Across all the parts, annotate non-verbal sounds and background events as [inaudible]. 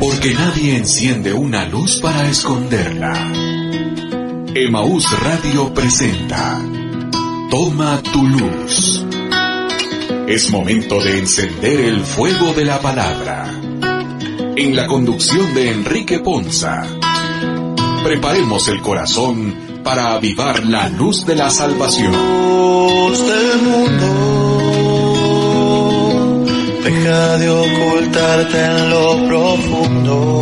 Porque nadie enciende una luz para esconderla. Emaús Radio presenta Toma tu luz. Es momento de encender el fuego de la palabra. En la conducción de Enrique Ponza. Preparemos el corazón para avivar la luz de la salvación. del mundo, de ocultarte en lo profundo.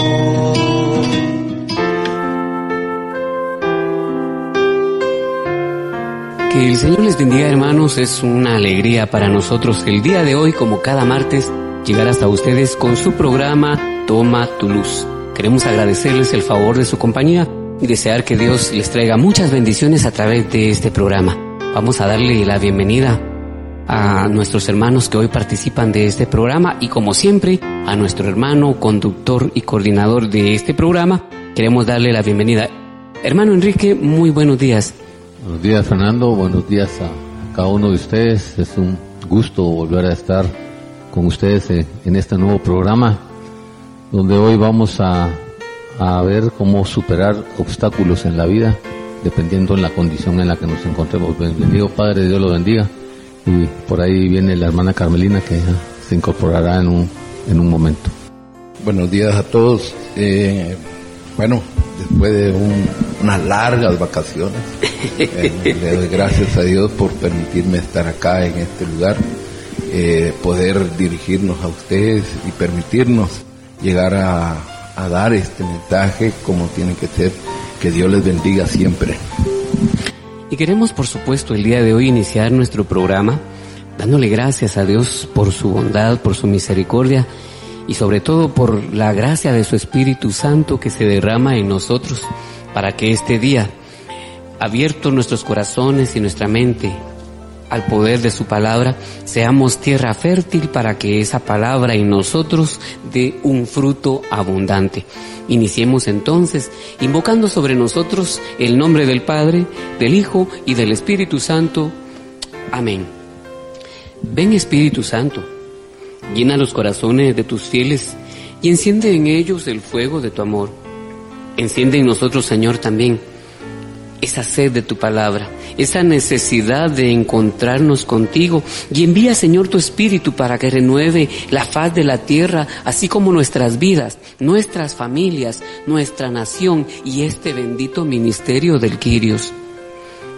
Que el Señor les bendiga hermanos, es una alegría para nosotros el día de hoy, como cada martes, llegar hasta ustedes con su programa Toma tu luz. Queremos agradecerles el favor de su compañía y desear que Dios les traiga muchas bendiciones a través de este programa. Vamos a darle la bienvenida a nuestros hermanos que hoy participan de este programa y como siempre a nuestro hermano conductor y coordinador de este programa queremos darle la bienvenida. Hermano Enrique, muy buenos días. Buenos días Fernando, buenos días a cada uno de ustedes. Es un gusto volver a estar con ustedes en este nuevo programa donde hoy vamos a, a ver cómo superar obstáculos en la vida dependiendo en la condición en la que nos encontremos. Bienvenido Padre, Dios lo bendiga. Y por ahí viene la hermana Carmelina que se incorporará en un, en un momento. Buenos días a todos. Eh, bueno, después de unas largas vacaciones, [laughs] eh, le doy gracias a Dios por permitirme estar acá en este lugar, eh, poder dirigirnos a ustedes y permitirnos llegar a, a dar este mensaje como tiene que ser. Que Dios les bendiga siempre. Y queremos, por supuesto, el día de hoy iniciar nuestro programa dándole gracias a Dios por su bondad, por su misericordia y sobre todo por la gracia de su Espíritu Santo que se derrama en nosotros para que este día, abiertos nuestros corazones y nuestra mente al poder de su palabra, seamos tierra fértil para que esa palabra en nosotros dé un fruto abundante. Iniciemos entonces invocando sobre nosotros el nombre del Padre, del Hijo y del Espíritu Santo. Amén. Ven Espíritu Santo, llena los corazones de tus fieles y enciende en ellos el fuego de tu amor. Enciende en nosotros, Señor, también esa sed de tu palabra, esa necesidad de encontrarnos contigo y envía, Señor, tu Espíritu para que renueve la faz de la tierra, así como nuestras vidas, nuestras familias, nuestra nación y este bendito ministerio del Quirios.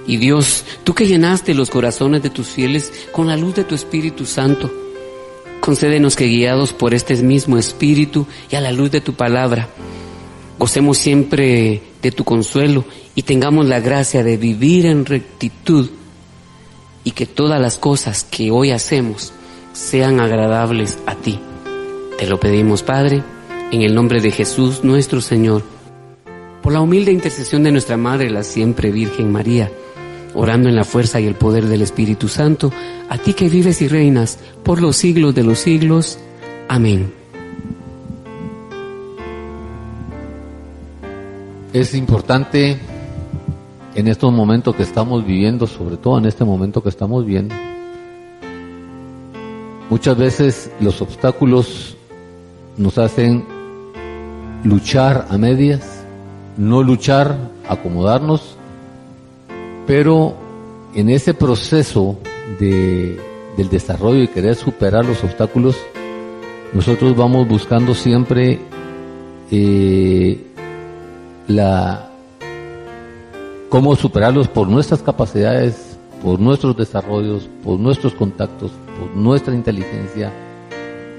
Y Dios, tú que llenaste los corazones de tus fieles con la luz de tu Espíritu Santo, concédenos que guiados por este mismo Espíritu y a la luz de tu palabra, gocemos siempre de tu consuelo y tengamos la gracia de vivir en rectitud y que todas las cosas que hoy hacemos sean agradables a ti. Te lo pedimos, Padre, en el nombre de Jesús nuestro Señor, por la humilde intercesión de nuestra Madre, la siempre Virgen María, orando en la fuerza y el poder del Espíritu Santo, a ti que vives y reinas por los siglos de los siglos. Amén. Es importante en estos momentos que estamos viviendo, sobre todo en este momento que estamos viendo, muchas veces los obstáculos nos hacen luchar a medias, no luchar, acomodarnos, pero en ese proceso de, del desarrollo y querer superar los obstáculos, nosotros vamos buscando siempre eh, la cómo superarlos por nuestras capacidades, por nuestros desarrollos, por nuestros contactos, por nuestra inteligencia,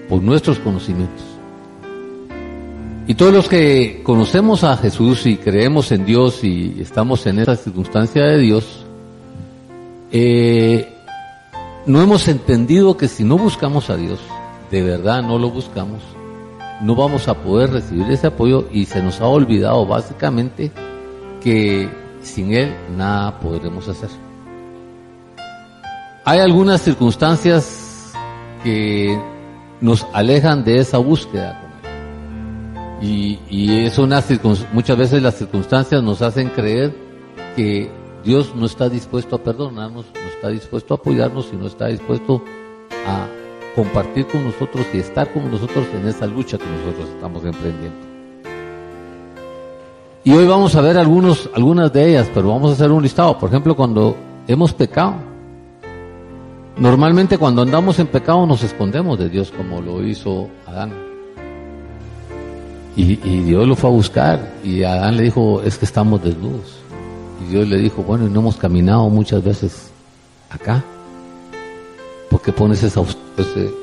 por nuestros conocimientos. Y todos los que conocemos a Jesús y creemos en Dios y estamos en esa circunstancia de Dios, eh, no hemos entendido que si no buscamos a Dios, de verdad no lo buscamos, no vamos a poder recibir ese apoyo y se nos ha olvidado básicamente que sin Él nada podremos hacer. Hay algunas circunstancias que nos alejan de esa búsqueda y, y es una muchas veces las circunstancias nos hacen creer que Dios no está dispuesto a perdonarnos, no está dispuesto a apoyarnos y no está dispuesto a compartir con nosotros y estar con nosotros en esa lucha que nosotros estamos emprendiendo. Y hoy vamos a ver algunos, algunas de ellas, pero vamos a hacer un listado. Por ejemplo, cuando hemos pecado. Normalmente cuando andamos en pecado nos escondemos de Dios como lo hizo Adán. Y, Dios lo fue a buscar y Adán le dijo, es que estamos desnudos. Y Dios le dijo, bueno, y no hemos caminado muchas veces acá. ¿Por qué pones ese,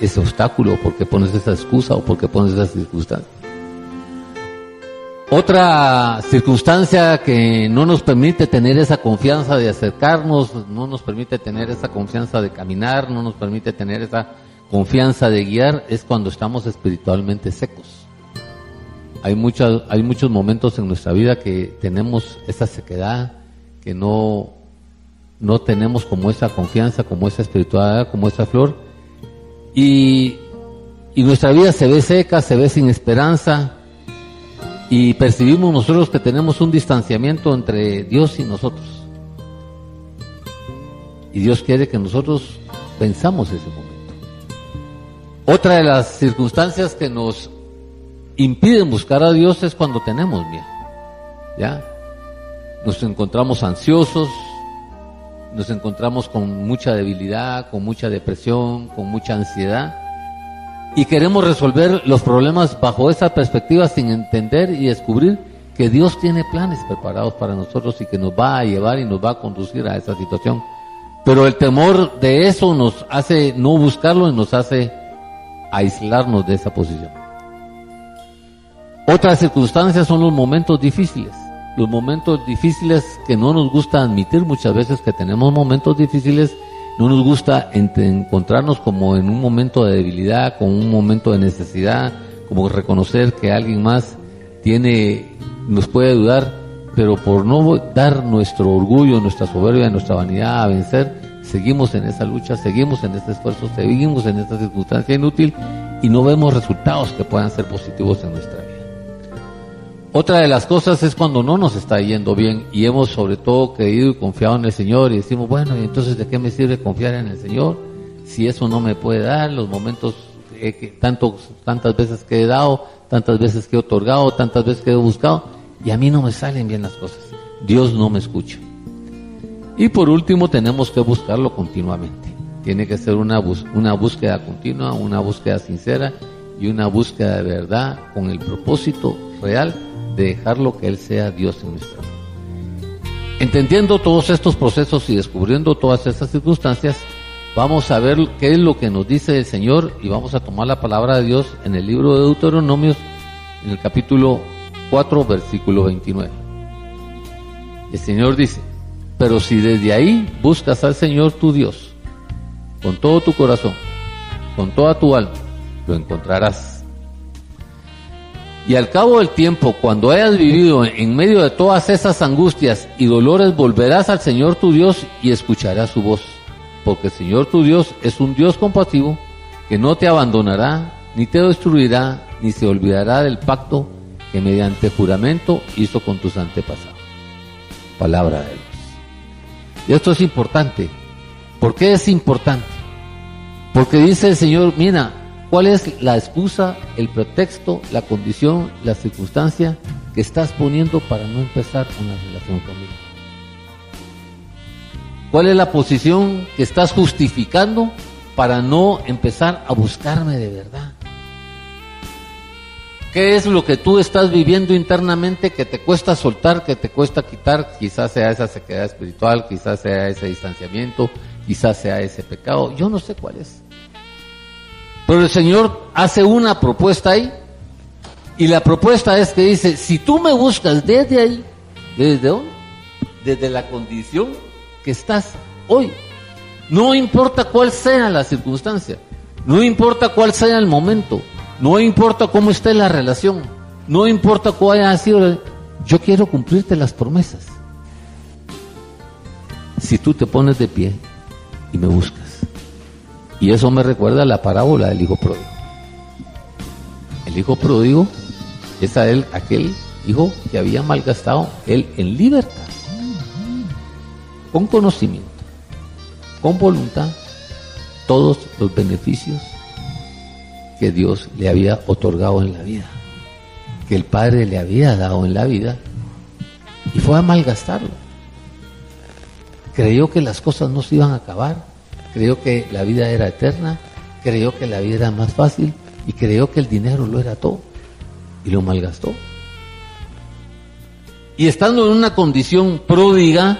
ese obstáculo? ¿Por qué pones esa excusa? ¿O por qué pones esa circunstancia? Otra circunstancia que no nos permite tener esa confianza de acercarnos, no nos permite tener esa confianza de caminar, no nos permite tener esa confianza de guiar, es cuando estamos espiritualmente secos. Hay, hay muchos momentos en nuestra vida que tenemos esa sequedad, que no, no tenemos como esa confianza, como esa espiritualidad, como esa flor, y, y nuestra vida se ve seca, se ve sin esperanza, y percibimos nosotros que tenemos un distanciamiento entre Dios y nosotros. Y Dios quiere que nosotros pensamos ese momento. Otra de las circunstancias que nos impiden buscar a Dios es cuando tenemos miedo. ¿Ya? Nos encontramos ansiosos, nos encontramos con mucha debilidad, con mucha depresión, con mucha ansiedad y queremos resolver los problemas bajo esa perspectiva sin entender y descubrir que Dios tiene planes preparados para nosotros y que nos va a llevar y nos va a conducir a esa situación. Pero el temor de eso nos hace no buscarlo y nos hace aislarnos de esa posición. Otras circunstancias son los momentos difíciles. Los momentos difíciles que no nos gusta admitir muchas veces que tenemos momentos difíciles no nos gusta encontrarnos como en un momento de debilidad, con un momento de necesidad, como reconocer que alguien más tiene, nos puede ayudar, pero por no dar nuestro orgullo, nuestra soberbia, nuestra vanidad a vencer, seguimos en esa lucha, seguimos en este esfuerzo, seguimos en esta circunstancia inútil y no vemos resultados que puedan ser positivos en nuestra vida. Otra de las cosas es cuando no nos está yendo bien y hemos sobre todo creído y confiado en el Señor y decimos, bueno, ¿y entonces de qué me sirve confiar en el Señor? Si eso no me puede dar, los momentos tanto, tantas veces que he dado, tantas veces que he otorgado, tantas veces que he buscado, y a mí no me salen bien las cosas. Dios no me escucha. Y por último tenemos que buscarlo continuamente. Tiene que ser una, una búsqueda continua, una búsqueda sincera y una búsqueda de verdad con el propósito real de dejarlo que Él sea Dios en nuestra vida. Entendiendo todos estos procesos y descubriendo todas estas circunstancias, vamos a ver qué es lo que nos dice el Señor y vamos a tomar la palabra de Dios en el libro de Deuteronomios, en el capítulo 4, versículo 29. El Señor dice, pero si desde ahí buscas al Señor tu Dios, con todo tu corazón, con toda tu alma, lo encontrarás y al cabo del tiempo, cuando hayas vivido en medio de todas esas angustias y dolores, volverás al Señor tu Dios y escucharás su voz. Porque el Señor tu Dios es un Dios compasivo que no te abandonará, ni te destruirá, ni se olvidará del pacto que mediante juramento hizo con tus antepasados. Palabra de Dios. Y esto es importante. ¿Por qué es importante? Porque dice el Señor, mira, ¿Cuál es la excusa, el pretexto, la condición, la circunstancia que estás poniendo para no empezar una relación conmigo? ¿Cuál es la posición que estás justificando para no empezar a buscarme de verdad? ¿Qué es lo que tú estás viviendo internamente que te cuesta soltar, que te cuesta quitar? Quizás sea esa sequedad espiritual, quizás sea ese distanciamiento, quizás sea ese pecado. Yo no sé cuál es. Pero el Señor hace una propuesta ahí. Y la propuesta es que dice, si tú me buscas desde ahí, ¿desde dónde? Desde la condición que estás hoy. No importa cuál sea la circunstancia, no importa cuál sea el momento, no importa cómo esté la relación, no importa cuál haya sido, yo quiero cumplirte las promesas. Si tú te pones de pie y me buscas. Y eso me recuerda la parábola del hijo pródigo. El hijo pródigo es a él, aquel hijo que había malgastado él en libertad, con conocimiento, con voluntad, todos los beneficios que Dios le había otorgado en la vida, que el Padre le había dado en la vida, y fue a malgastarlo. Creyó que las cosas no se iban a acabar, creyó que la vida era eterna, creyó que la vida era más fácil y creyó que el dinero lo era todo y lo malgastó. Y estando en una condición pródiga,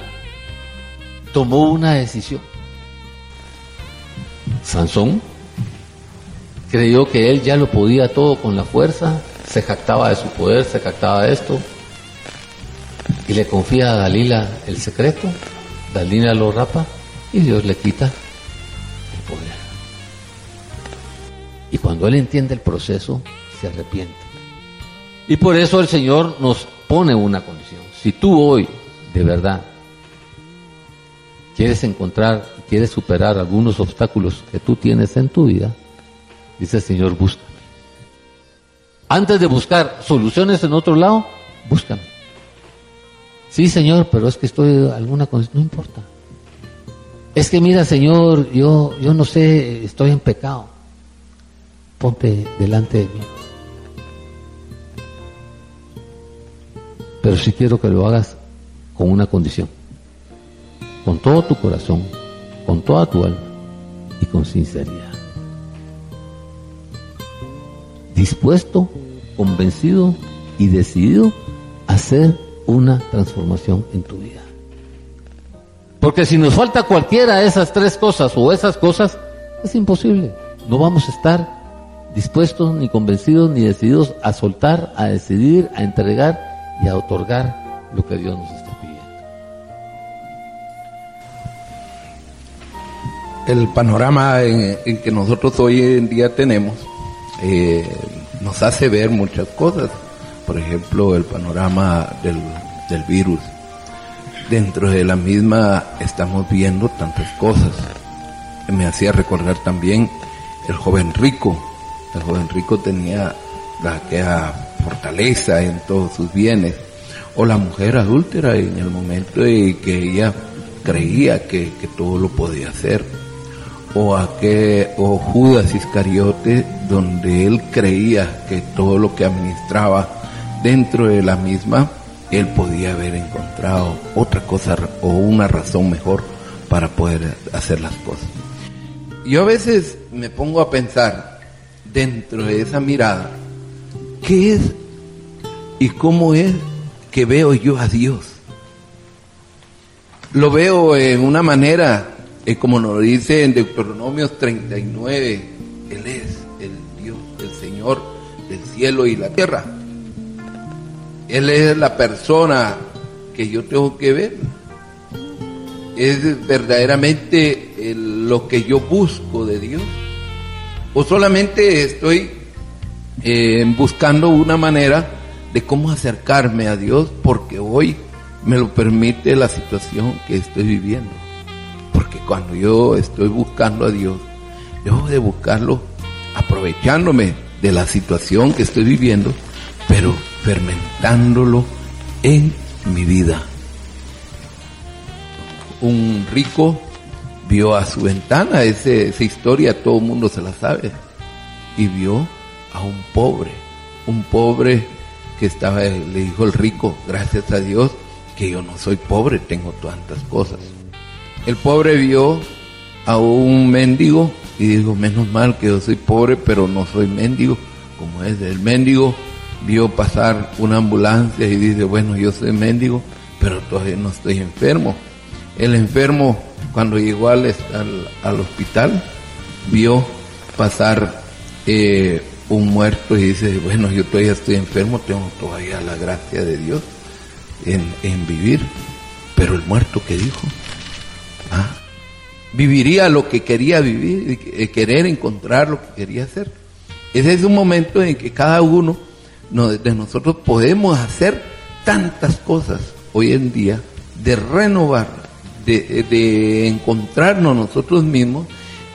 tomó una decisión. Sansón creyó que él ya lo podía todo con la fuerza, se jactaba de su poder, se jactaba de esto, y le confía a Dalila el secreto, Dalila lo rapa y Dios le quita poder. Y cuando él entiende el proceso, se arrepiente. Y por eso el Señor nos pone una condición. Si tú hoy, de verdad, quieres encontrar, quieres superar algunos obstáculos que tú tienes en tu vida, dice el Señor, búscame. Antes de buscar soluciones en otro lado, búscame. Sí, Señor, pero es que estoy alguna condición, no importa. Es que mira, Señor, yo, yo no sé, estoy en pecado. Ponte delante de mí. Pero sí quiero que lo hagas con una condición. Con todo tu corazón, con toda tu alma y con sinceridad. Dispuesto, convencido y decidido a hacer una transformación en tu vida. Porque si nos falta cualquiera de esas tres cosas o esas cosas, es imposible. No vamos a estar dispuestos, ni convencidos, ni decididos a soltar, a decidir, a entregar y a otorgar lo que Dios nos está pidiendo. El panorama en, que nosotros hoy en día tenemos eh, nos hace ver muchas cosas. Por ejemplo, el panorama del virus. Dentro de la misma estamos viendo tantas cosas. Me hacía recordar también el joven rico. El joven rico tenía la aquella fortaleza en todos sus bienes. O la mujer adúltera en el momento de que ella creía que, que todo lo podía hacer. O, aquel, o Judas Iscariote, donde él creía que todo lo que administraba dentro de la misma, él podía haber encontrado otra cosa o una razón mejor para poder hacer las cosas. Yo a veces me pongo a pensar dentro de esa mirada, ¿qué es y cómo es que veo yo a Dios? Lo veo en una manera, eh, como nos dice en Deuteronomios 39, Él es el Dios, el Señor del cielo y la tierra. Él es la persona que yo tengo que ver. Es verdaderamente el- lo que yo busco de Dios. O solamente estoy eh, buscando una manera de cómo acercarme a Dios porque hoy me lo permite la situación que estoy viviendo. Porque cuando yo estoy buscando a Dios, debo de buscarlo aprovechándome de la situación que estoy viviendo, fermentándolo en mi vida. Un rico vio a su ventana, ese- esa historia todo el mundo se la sabe, y vio a un pobre, un pobre que estaba, le dijo el rico, gracias a Dios que yo no soy pobre, tengo tantas cosas. El pobre vio a un mendigo y dijo, menos mal que yo soy pobre, pero no soy mendigo, como es el mendigo vio pasar una ambulancia y dice, bueno, yo soy mendigo, pero todavía no estoy enfermo. El enfermo, cuando llegó al, al, al hospital, vio pasar eh, un muerto y dice, bueno, yo todavía estoy enfermo, tengo todavía la gracia de Dios en, en vivir. Pero el muerto que dijo, ah, viviría lo que quería vivir, eh, querer encontrar lo que quería hacer. Ese es un momento en que cada uno de nosotros podemos hacer tantas cosas hoy en día de renovar, de, de encontrarnos nosotros mismos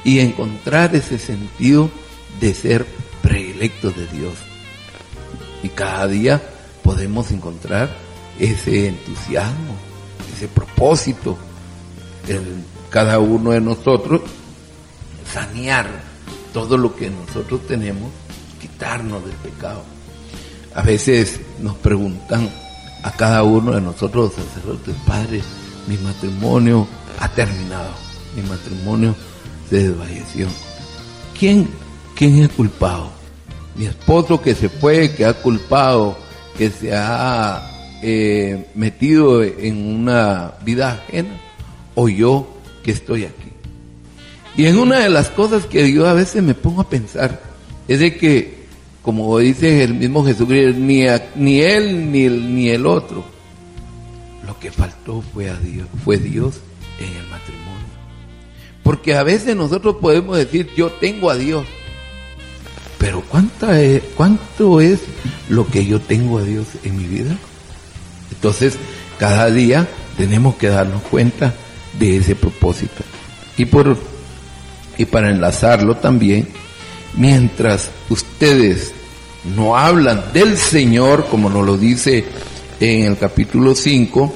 y encontrar ese sentido de ser predilectos de Dios. Y cada día podemos encontrar ese entusiasmo, ese propósito. El- cada uno de nosotros sanear todo lo que nosotros tenemos, quitarnos del pecado. A veces nos preguntan a cada uno de nosotros, sacerdotes, padres, mi matrimonio ha terminado, mi matrimonio se desvalleció. ¿Quién, quién es culpado? Mi esposo que se fue, que ha culpado, que se ha eh, metido en una vida ajena, o yo que estoy aquí. Y en una de las cosas que yo a veces me pongo a pensar es de que, como dice el mismo Jesucristo, ni, ni él ni el, ni el otro, lo que faltó fue a Dios, fue Dios en el matrimonio. Porque a veces nosotros podemos decir, yo tengo a Dios, pero ¿cuánta es, ¿cuánto es lo que yo tengo a Dios en mi vida? Entonces, cada día tenemos que darnos cuenta de ese propósito. Y por y para enlazarlo también, mientras ustedes no hablan del Señor, como nos lo dice en el capítulo 5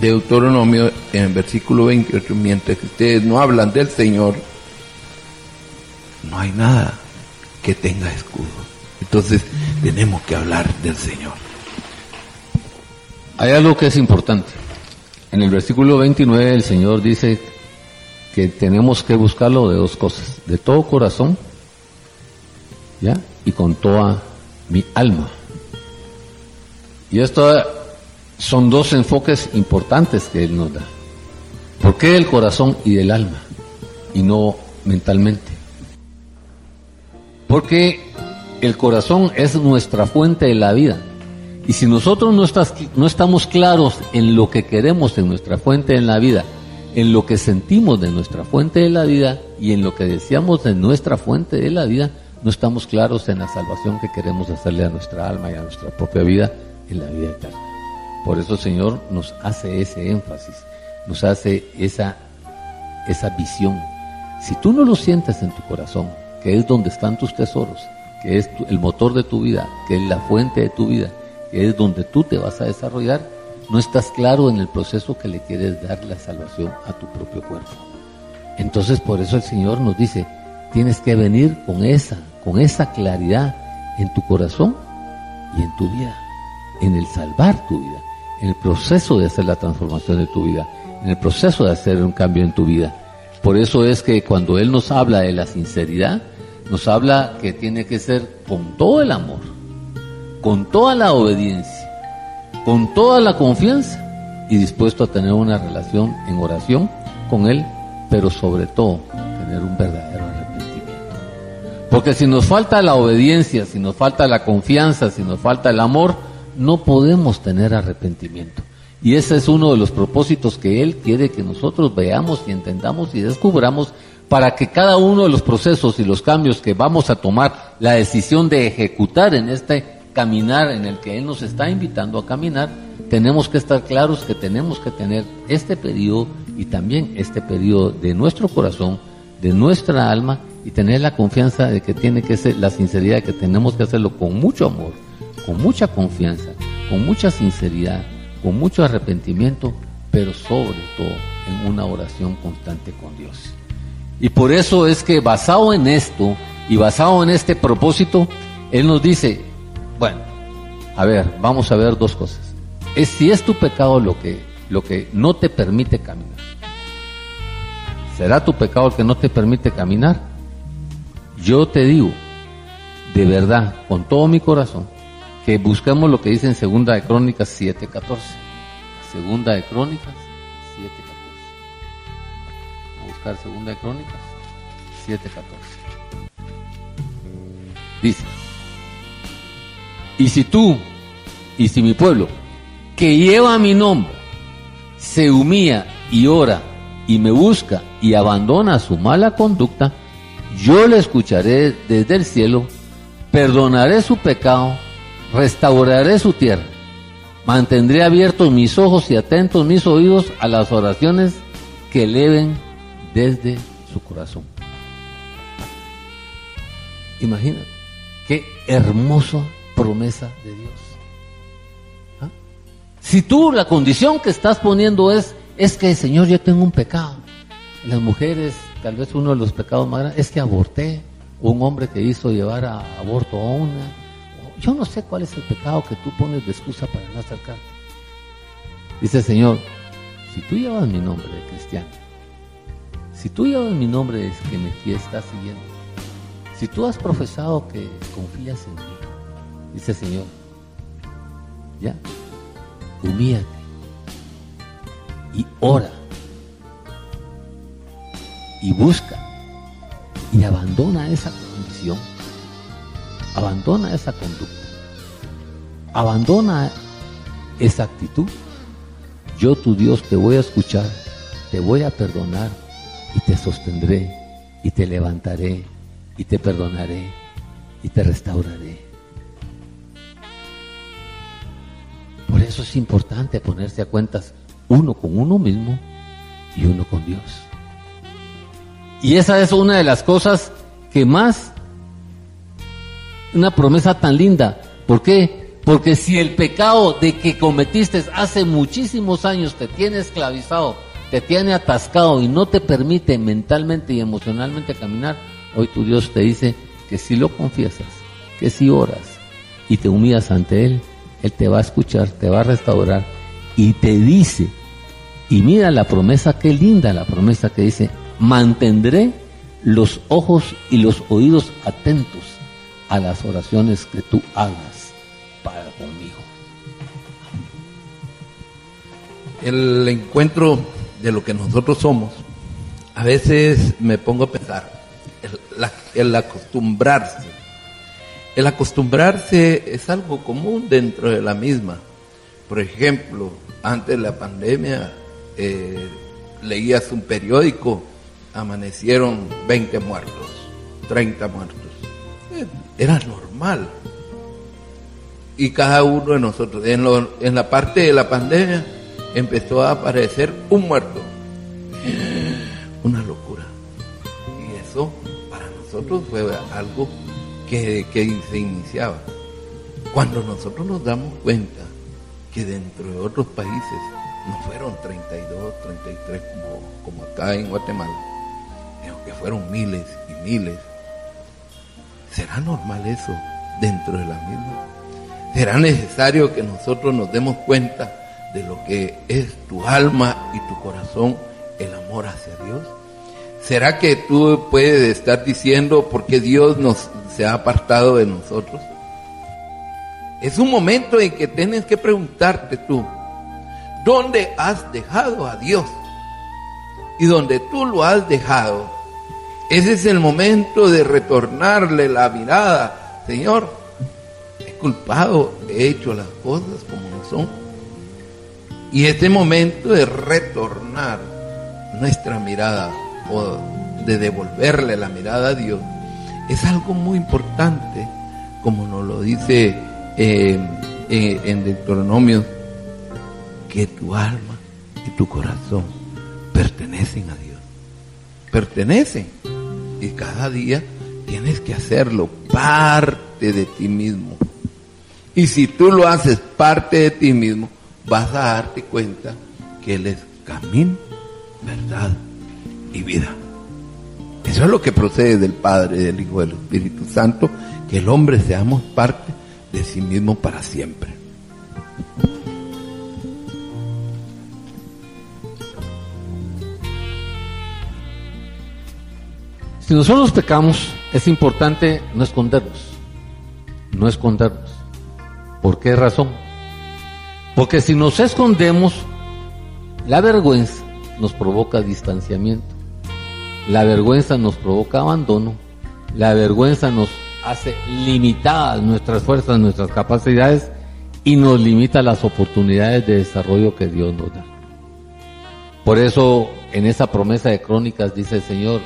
de Deuteronomio, en el versículo 28, mientras ustedes no hablan del Señor, no hay nada que tenga escudo. Entonces tenemos que hablar del Señor. Hay algo que es importante. En el versículo 29 el Señor dice que tenemos que buscarlo de dos cosas, de todo corazón, ¿ya? Y con toda mi alma. Y esto son dos enfoques importantes que Él nos da. ¿Por qué el corazón y del alma? Y no mentalmente. Porque el corazón es nuestra fuente de la vida. Y si nosotros no, no estamos claros en lo que queremos en nuestra fuente de la vida, en lo que sentimos de nuestra fuente de la vida y en lo que deseamos de nuestra fuente de la vida, no estamos claros en la salvación que queremos hacerle a nuestra alma y a nuestra propia vida en la vida eterna. Por eso el Señor nos hace ese énfasis, nos hace esa, esa visión. Si tú no lo sientes en tu corazón, que es donde están tus tesoros, que es el motor de tu vida, que es la fuente de tu vida, que es donde tú te vas a desarrollar, no estás claro en el proceso que le quieres dar la salvación a tu propio cuerpo. Entonces por eso el Señor nos dice, tienes que venir con esa, con esa claridad en tu corazón y en tu vida, en el salvar tu vida, en el proceso de hacer la transformación de tu vida, en el proceso de hacer un cambio en tu vida. Por eso es que cuando Él nos habla de la sinceridad, nos habla que tiene que ser con todo el amor, con toda la obediencia, con toda la confianza y dispuesto a tener una relación en oración con Él, pero sobre todo tener un verdadero. Porque si nos falta la obediencia, si nos falta la confianza, si nos falta el amor, no podemos tener arrepentimiento. Y ese es uno de los propósitos que Él quiere que nosotros veamos y entendamos y descubramos para que cada uno de los procesos y los cambios que vamos a tomar la decisión de ejecutar en este caminar en el que Él nos está invitando a caminar, tenemos que estar claros que tenemos que tener este periodo y también este periodo de nuestro corazón, de nuestra alma y tener la confianza de que tiene que ser la sinceridad, de que tenemos que hacerlo con mucho amor, con mucha confianza, con mucha sinceridad, con mucho arrepentimiento, pero sobre todo en una oración constante con Dios. Y por eso es que basado en esto y basado en este propósito, Él nos dice, bueno, a ver, vamos a ver dos cosas. Es si es tu pecado lo que, lo que no te permite caminar. ¿Será tu pecado el que no te permite caminar? Yo te digo, de verdad, con todo mi corazón, que busquemos lo que dice en Segunda de Crónicas 7.14. Segunda de Crónicas 7.14. A buscar Segunda de Crónicas 7.14. Dice, y si tú, y si mi pueblo, que lleva mi nombre, se humilla y ora y me busca y abandona su mala conducta, yo le escucharé desde el cielo, perdonaré su pecado, restauraré su tierra, mantendré abiertos mis ojos y atentos mis oídos a las oraciones que eleven desde su corazón. Imagínate, qué hermoso promesa de Dios. ¿Ah? Si tú la condición que estás poniendo es, es que Señor, yo tengo un pecado. Las mujeres tal vez uno de los pecados más grandes es que aborté. Un hombre que hizo llevar a aborto a una. Yo no sé cuál es el pecado que tú pones de excusa para no acercarte. Dice Señor, si tú llevas mi nombre de cristiano, si tú llevas mi nombre de que me estás siguiendo, si tú has profesado que confías en mí, dice Señor, ya, humíate y ora y busca y abandona esa condición, abandona esa conducta, abandona esa actitud. Yo tu Dios te voy a escuchar, te voy a perdonar y te sostendré y te levantaré y te perdonaré y te restauraré. Por eso es importante ponerse a cuentas uno con uno mismo y uno con Dios. Y esa es una de las cosas que más, una promesa tan linda. ¿Por qué? Porque si el pecado de que cometiste hace muchísimos años te tiene esclavizado, te tiene atascado y no te permite mentalmente y emocionalmente caminar, hoy tu Dios te dice que si lo confiesas, que si oras y te humillas ante Él, Él te va a escuchar, te va a restaurar y te dice, y mira la promesa, qué linda la promesa que dice, mantendré los ojos y los oídos atentos a las oraciones que tú hagas para conmigo. El encuentro de lo que nosotros somos, a veces me pongo a pensar, el, el acostumbrarse. El acostumbrarse es algo común dentro de la misma. Por ejemplo, antes de la pandemia eh, leías un periódico, amanecieron 20 muertos, 30 muertos. Eh, era normal. Y cada uno de nosotros, en, la parte de la pandemia, empezó a aparecer un muerto. [gasps] Una locura. Y eso para nosotros fue algo que, que se iniciaba. Cuando nosotros nos damos cuenta que dentro de otros países no fueron 32, 33 como, como acá en Guatemala, sino que fueron miles y miles. ¿Será normal eso dentro de la misma? ¿Será necesario que nosotros nos demos cuenta de lo que es tu alma y tu corazón, el amor hacia Dios? ¿Será que tú puedes estar diciendo por qué Dios nos se ha apartado de nosotros? Es un momento en que tienes que preguntarte tú, ¿Dónde has dejado a Dios? Y donde tú lo has dejado, ese es el momento de retornarle la mirada. Señor, he culpado, he hecho las cosas como no son. Y este momento de retornar nuestra mirada o de devolverle la mirada a Dios es algo muy importante, como nos lo dice eh, eh, en Deuteronomio que tu alma y tu corazón pertenecen a Dios. Pertenecen. Cada día tienes que hacerlo parte de ti mismo. Y si tú lo haces parte de ti mismo, vas a darte cuenta que Él es camino, verdad y vida. Eso es lo que procede del Padre, del Hijo, del Espíritu Santo, que el hombre seamos parte de sí mismo para siempre. Si nosotros pecamos, es importante no escondernos. No escondernos. ¿Por qué razón? Porque si nos escondemos, la vergüenza nos provoca distanciamiento. La vergüenza nos provoca abandono. La vergüenza nos hace limitadas nuestras fuerzas, nuestras capacidades y nos limita las oportunidades de desarrollo que Dios nos da. Por eso en esa promesa de crónicas dice el Señor,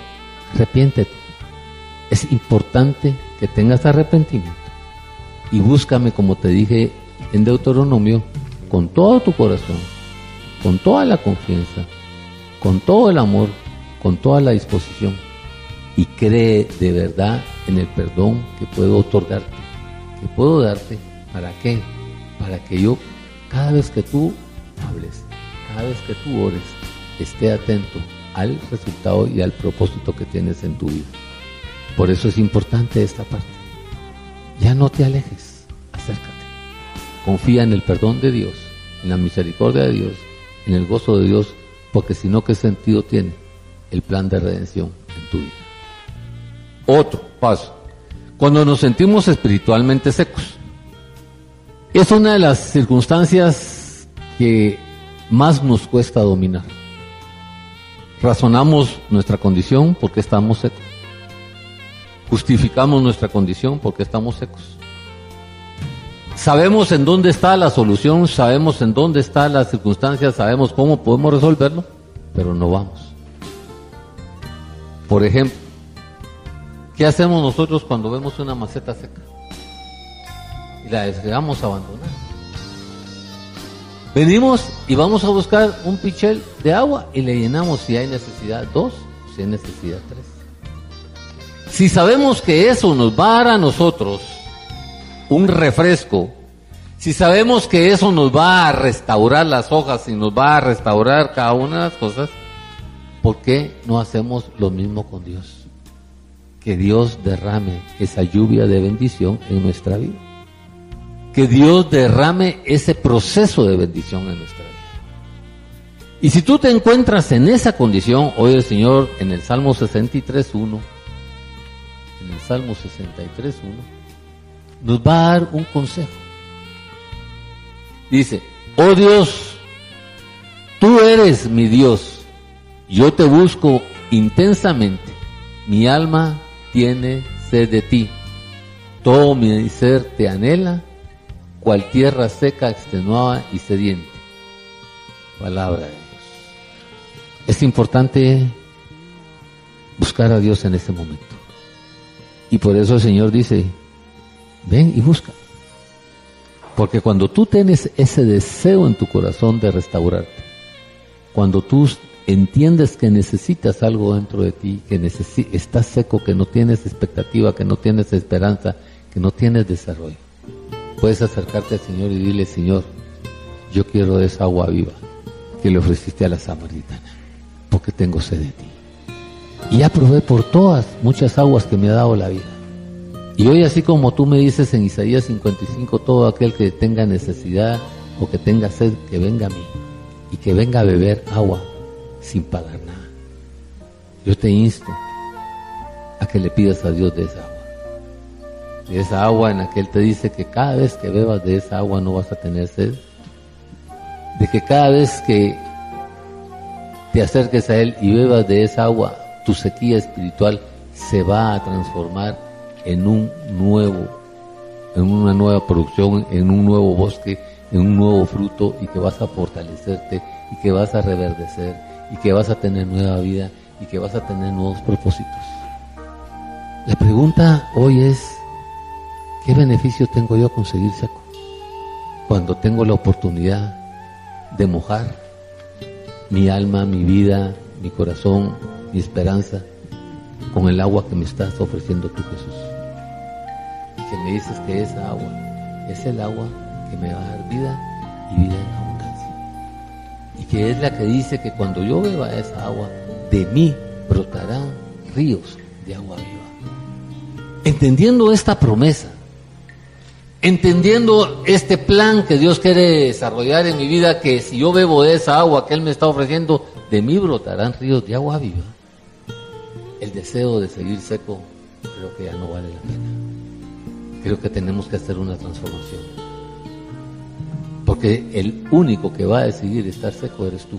arrepiéntete. Es importante que tengas arrepentimiento y búscame, como te dije en Deuteronomio, con todo tu corazón, con toda la confianza, con todo el amor, con toda la disposición y cree de verdad en el perdón que puedo otorgarte, que puedo darte. ¿Para qué? Para que yo, cada vez que tú hables, cada vez que tú ores, esté atento al resultado y al propósito que tienes en tu vida. Por eso es importante esta parte. Ya no te alejes, acércate. Confía en el perdón de Dios, en la misericordia de Dios, en el gozo de Dios, porque si no, ¿qué sentido tiene el plan de redención en tu vida? Otro paso. Cuando nos sentimos espiritualmente secos. Es una de las circunstancias que más nos cuesta dominar. Razonamos nuestra condición porque estamos secos. Justificamos nuestra condición porque estamos secos. Sabemos en dónde está la solución, sabemos en dónde está la circunstancia, sabemos cómo podemos resolverlo, pero no vamos. Por ejemplo, ¿qué hacemos nosotros cuando vemos una maceta seca? Y la deseamos abandonar. Venimos y vamos a buscar un pichel de agua y le llenamos si hay necesidad dos, si hay necesidad tres. Si sabemos que eso nos va a dar a nosotros un refresco, si sabemos que eso nos va a restaurar las hojas y nos va a restaurar cada una de las cosas, ¿por qué no hacemos lo mismo con Dios? Que Dios derrame esa lluvia de bendición en nuestra vida. Que Dios derrame ese proceso de bendición en nuestra vida. Y si tú te encuentras en esa condición, hoy el Señor en el Salmo 63.1, en el Salmo 63.1, nos va a dar un consejo. Dice, oh Dios, tú eres mi Dios, yo te busco intensamente, mi alma tiene sed de ti, todo mi ser te anhela, cual tierra seca, extenuada y sediente. Palabra de Dios. Es importante buscar a Dios en este momento. Y por eso el Señor dice, ven y busca. Porque cuando tú tienes ese deseo en tu corazón de restaurarte, cuando tú entiendes que necesitas algo dentro de ti, que estás seco, que no tienes expectativa, que no tienes esperanza, que no tienes desarrollo, puedes acercarte al Señor y dile, Señor, yo quiero esa agua viva que le ofreciste a la samaritana, porque tengo sed de ti. Y ya probé por todas muchas aguas que me ha dado la vida. Y hoy así como tú me dices en Isaías 55, todo aquel que tenga necesidad o que tenga sed, que venga a mí y que venga a beber agua sin pagar nada. Yo te insto a que le pidas a Dios de esa agua. De esa agua en la que Él te dice que cada vez que bebas de esa agua no vas a tener sed. De que cada vez que te acerques a Él y bebas de esa agua, tu sequía espiritual se va a transformar en un nuevo, en una nueva producción, en un nuevo bosque, en un nuevo fruto y que vas a fortalecerte y que vas a reverdecer y que vas a tener nueva vida y que vas a tener nuevos propósitos. La pregunta hoy es, ¿qué beneficio tengo yo a conseguir seco? Cuando tengo la oportunidad de mojar mi alma, mi vida, mi corazón, mi esperanza con el agua que me estás ofreciendo tú, Jesús. Que me dices que esa agua es el agua que me va a dar vida y vida en abundancia. Y que es la que dice que cuando yo beba esa agua, de mí brotarán ríos de agua viva. Entendiendo esta promesa, entendiendo este plan que Dios quiere desarrollar en mi vida, que si yo bebo de esa agua que Él me está ofreciendo, de mí brotarán ríos de agua viva. El deseo de seguir seco creo que ya no vale la pena. Creo que tenemos que hacer una transformación. Porque el único que va a decidir estar seco eres tú.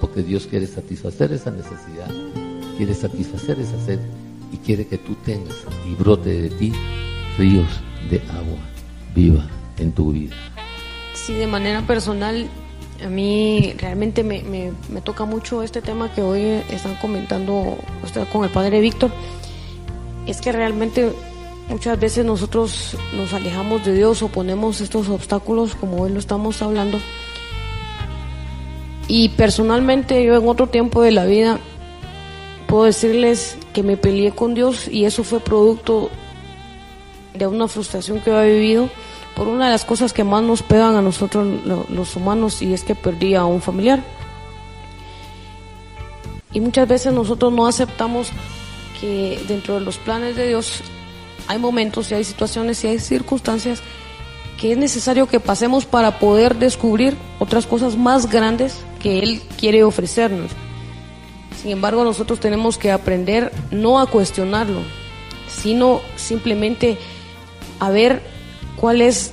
Porque Dios quiere satisfacer esa necesidad, quiere satisfacer esa sed y quiere que tú tengas y brote de ti ríos de agua viva en tu vida. Sí, de manera personal, a mí realmente me, me, me, toca mucho este tema que hoy están comentando usted con el padre Víctor. Es que realmente muchas veces nosotros nos alejamos de Dios o ponemos estos obstáculos como hoy lo estamos hablando. Y personalmente yo en otro tiempo de la vida puedo decirles que me peleé con Dios y eso fue producto de una frustración que he vivido por una de las cosas que más nos pegan a nosotros los humanos y es que perdí a un familiar. Y muchas veces nosotros no aceptamos que dentro de los planes de Dios hay momentos y hay situaciones y hay circunstancias que es necesario que pasemos para poder descubrir otras cosas más grandes que Él quiere ofrecernos. Sin embargo, nosotros tenemos que aprender no a cuestionarlo, sino simplemente a ver cuál es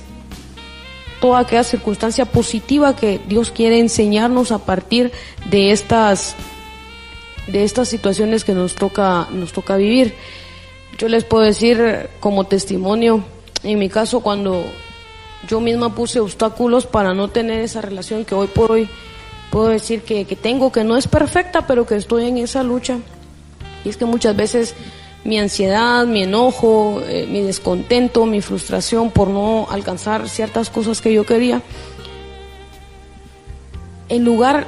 toda aquella circunstancia positiva que Dios quiere enseñarnos a partir de estas de estas situaciones que nos toca nos toca vivir. Yo les puedo decir como testimonio, en mi caso cuando yo misma puse obstáculos para no tener esa relación que hoy por hoy puedo decir que, tengo, que no es perfecta, pero que estoy en esa lucha. Y es que muchas veces mi ansiedad, mi enojo, eh, mi descontento, mi frustración por no alcanzar ciertas cosas que yo quería, en lugar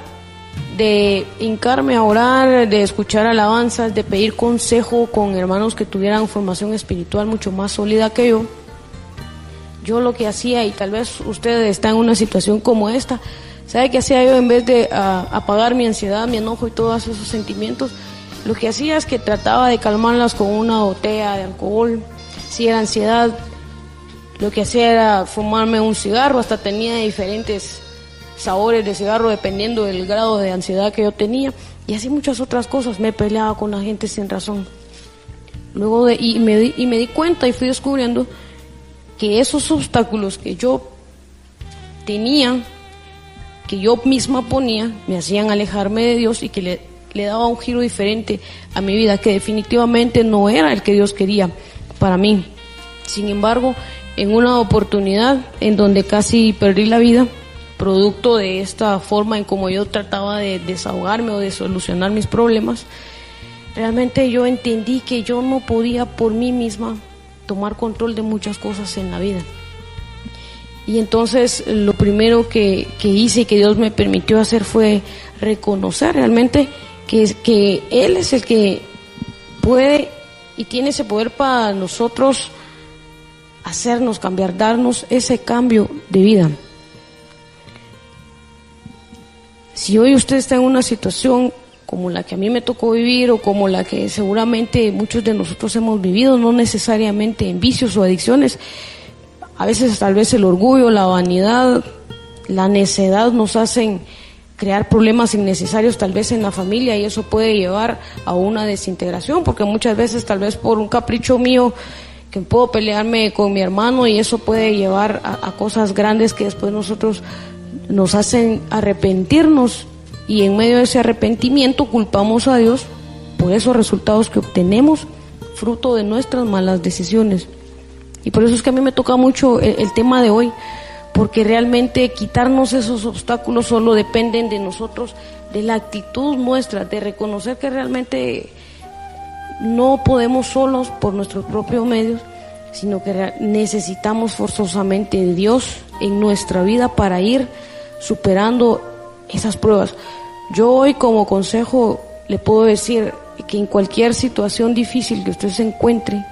de hincarme a orar, de escuchar alabanzas, de pedir consejo con hermanos que tuvieran formación espiritual mucho más sólida que yo, yo lo que hacía, y tal vez usted está en una situación como esta, ¿sabe qué hacía yo en vez de ah, apagar mi ansiedad, mi enojo y todos esos sentimientos? Lo que hacía es que trataba de calmarlas con una botella de alcohol. Si era ansiedad, lo que hacía era fumarme un cigarro, hasta tenía diferentes sabores de cigarro dependiendo del grado de ansiedad que yo tenía. Y así muchas otras cosas. Me peleaba con la gente sin razón. Luego de, y me, y me di cuenta y fui descubriendo que esos obstáculos que yo tenía, que yo misma ponía, me hacían alejarme de Dios y que le, le daba un giro diferente a mi vida, que definitivamente no era el que Dios quería para mí. Sin embargo, en una oportunidad en donde casi perdí la vida, producto de esta forma en como yo trataba de desahogarme o de solucionar mis problemas, realmente yo entendí que yo no podía por mí misma tomar control de muchas cosas en la vida. Y entonces lo primero que, hice y que Dios me permitió hacer fue reconocer realmente que, que Él es el que puede y tiene ese poder para nosotros hacernos cambiar, darnos ese cambio de vida. Si hoy usted está en una situación como la que a mí me tocó vivir o como la que seguramente muchos de nosotros hemos vivido, no necesariamente en vicios o adicciones. A veces tal vez el orgullo, la vanidad, la necedad nos hacen crear problemas innecesarios tal vez en la familia y eso puede llevar a una desintegración porque muchas veces tal vez por un capricho mío que puedo pelearme con mi hermano y eso puede llevar a, cosas grandes que después nosotros nos hacen arrepentirnos y en medio de ese arrepentimiento culpamos a Dios por esos resultados que obtenemos fruto de nuestras malas decisiones. Y por eso es que a mí me toca mucho el, tema de hoy, porque realmente quitarnos esos obstáculos solo dependen de nosotros, de la actitud nuestra, de reconocer que realmente no podemos solos por nuestros propios medios, sino que necesitamos forzosamente de Dios en nuestra vida para ir superando esas pruebas. Yo hoy como consejo le puedo decir que en cualquier situación difícil que usted se encuentre,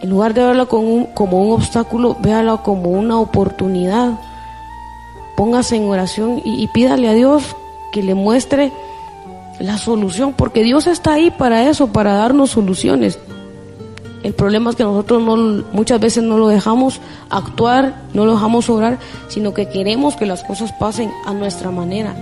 en lugar de verla como un, obstáculo, véala como una oportunidad. Póngase en oración y, pídale a Dios que le muestre la solución, porque Dios está ahí para eso, para darnos soluciones. El problema es que nosotros no, muchas veces no lo dejamos actuar, no lo dejamos obrar, sino que queremos que las cosas pasen a nuestra manera.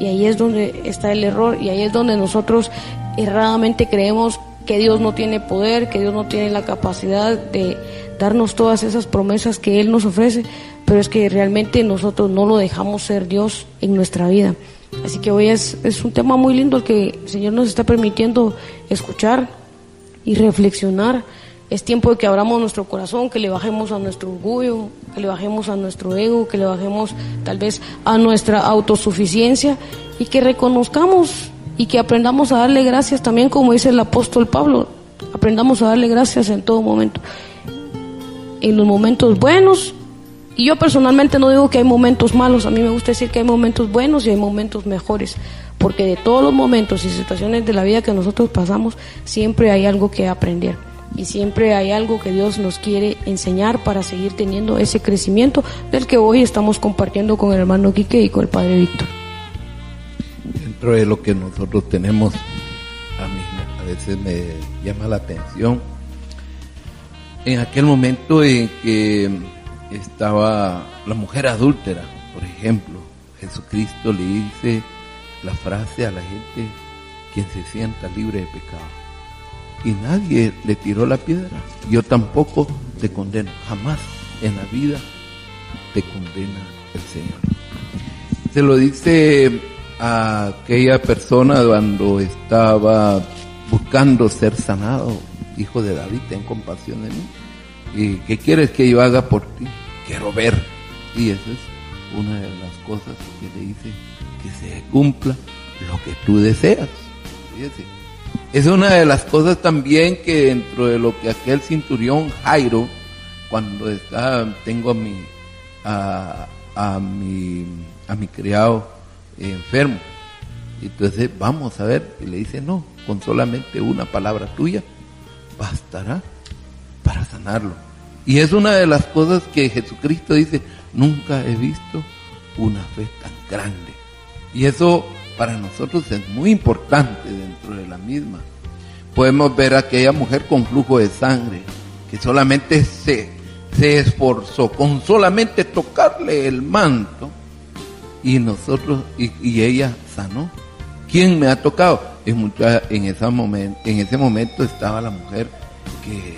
Y ahí es donde está el error y ahí es donde nosotros erradamente creemos que Dios no tiene poder, que Dios no tiene la capacidad de darnos todas esas promesas que Él nos ofrece, pero es que realmente nosotros no lo dejamos ser Dios en nuestra vida. Así que hoy es, un tema muy lindo el que el Señor nos está permitiendo escuchar y reflexionar es tiempo de que abramos nuestro corazón, que le bajemos a nuestro orgullo, que le bajemos a nuestro ego, que le bajemos tal vez a nuestra autosuficiencia y que reconozcamos y que aprendamos a darle gracias también, como dice el apóstol Pablo, aprendamos a darle gracias en todo momento. En los momentos buenos, y yo personalmente no digo que hay momentos malos, a mí me gusta decir que hay momentos buenos y hay momentos mejores, porque de todos los momentos y situaciones de la vida que nosotros pasamos, siempre hay algo que aprender y siempre hay algo que Dios nos quiere enseñar para seguir teniendo ese crecimiento del que hoy estamos compartiendo con el hermano Quique y con el padre Víctor. Dentro de lo que nosotros tenemos, a mí a veces me llama la atención, en aquel momento en que estaba la mujer adúltera, por ejemplo, Jesucristo le dice la frase a la gente, quien se sienta libre de pecado. Y nadie le tiró la piedra. Yo tampoco te condeno. Jamás en la vida te condena el Señor. Se lo dice a aquella persona cuando estaba buscando ser sanado. Hijo de David, ten compasión de mí. ¿Y qué quieres que yo haga por ti? Quiero ver. Y eso es una de las cosas que le dice que se cumpla lo que tú deseas. Es una de las cosas también que dentro de lo que aquel cinturón Jairo, cuando está, tengo a mi, a mi, a mi criado enfermo. Entonces vamos a ver, y le dice, no, con solamente una palabra tuya bastará para sanarlo. Y es una de las cosas que Jesucristo dice, nunca he visto una fe tan grande. Y eso para nosotros es muy importante dentro de la misma. Podemos ver a aquella mujer con flujo de sangre que solamente se, se esforzó con solamente tocarle el manto y nosotros y, ella sanó. ¿Quién me ha tocado? En, mucha, en, ese momento estaba la mujer que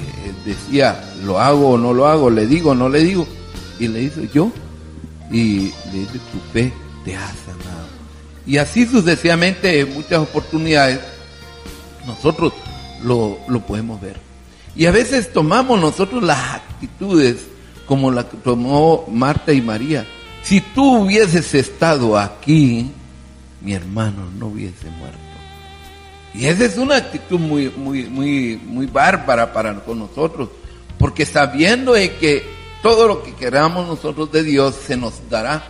decía, lo hago o no lo hago, le digo o no le digo. Y le dice, yo. Y le dice, tu fe te ha sanado. Y así sucesivamente, en muchas oportunidades, nosotros lo, podemos ver. Y a veces tomamos nosotros las actitudes como la que tomó Marta y María. Si tú hubieses estado aquí, mi hermano no hubiese muerto. Y esa es una actitud muy, muy, muy, muy bárbara para con nosotros, porque sabiendo que todo lo que queramos nosotros de Dios se nos dará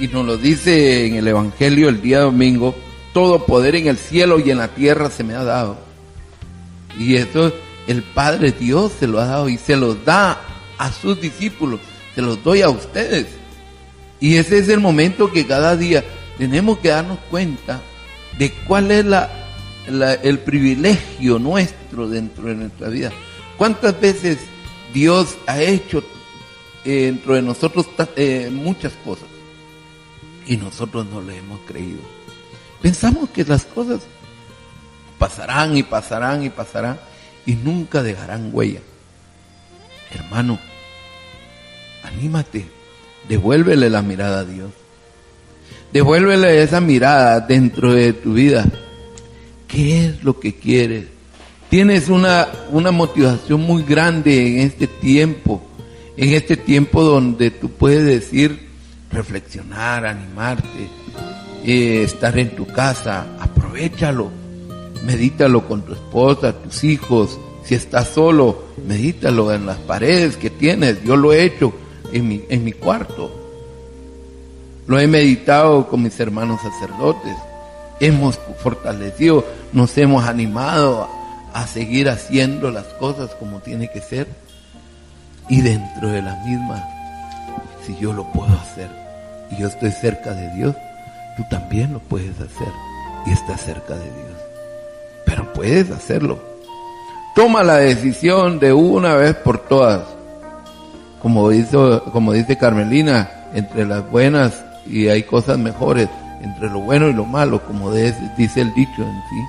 y nos lo dice en el Evangelio el día domingo, todo poder en el cielo y en la tierra se me ha dado. Y eso el Padre Dios se lo ha dado y se los da a sus discípulos, se los doy a ustedes. Y ese es el momento que cada día tenemos que darnos cuenta de cuál es la, el privilegio nuestro dentro de nuestra vida. ¿Cuántas veces Dios ha hecho eh, dentro de nosotros eh, muchas cosas? y nosotros no le hemos creído. Pensamos que las cosas pasarán y pasarán y pasarán y nunca dejarán huella. Hermano, anímate, devuélvele la mirada a Dios. Devuélvele esa mirada dentro de tu vida. ¿Qué es lo que quieres? Tienes una, una motivación muy grande en este tiempo, en este tiempo donde tú puedes decir, reflexionar, animarte, eh, estar en tu casa, aprovechalo, medítalo con tu esposa, tus hijos, si estás solo, medítalo en las paredes que tienes, yo lo he hecho en mi, en mi cuarto, lo he meditado con mis hermanos sacerdotes, hemos fortalecido, nos hemos animado a seguir haciendo las cosas como tiene que ser y dentro de la misma si yo lo puedo hacer y yo estoy cerca de Dios, tú también lo puedes hacer y estás cerca de Dios. Pero puedes hacerlo. Toma la decisión de una vez por todas. Como, hizo, como dice Carmelina, entre las buenas y hay cosas mejores, entre lo bueno y lo malo, como dice el dicho en sí.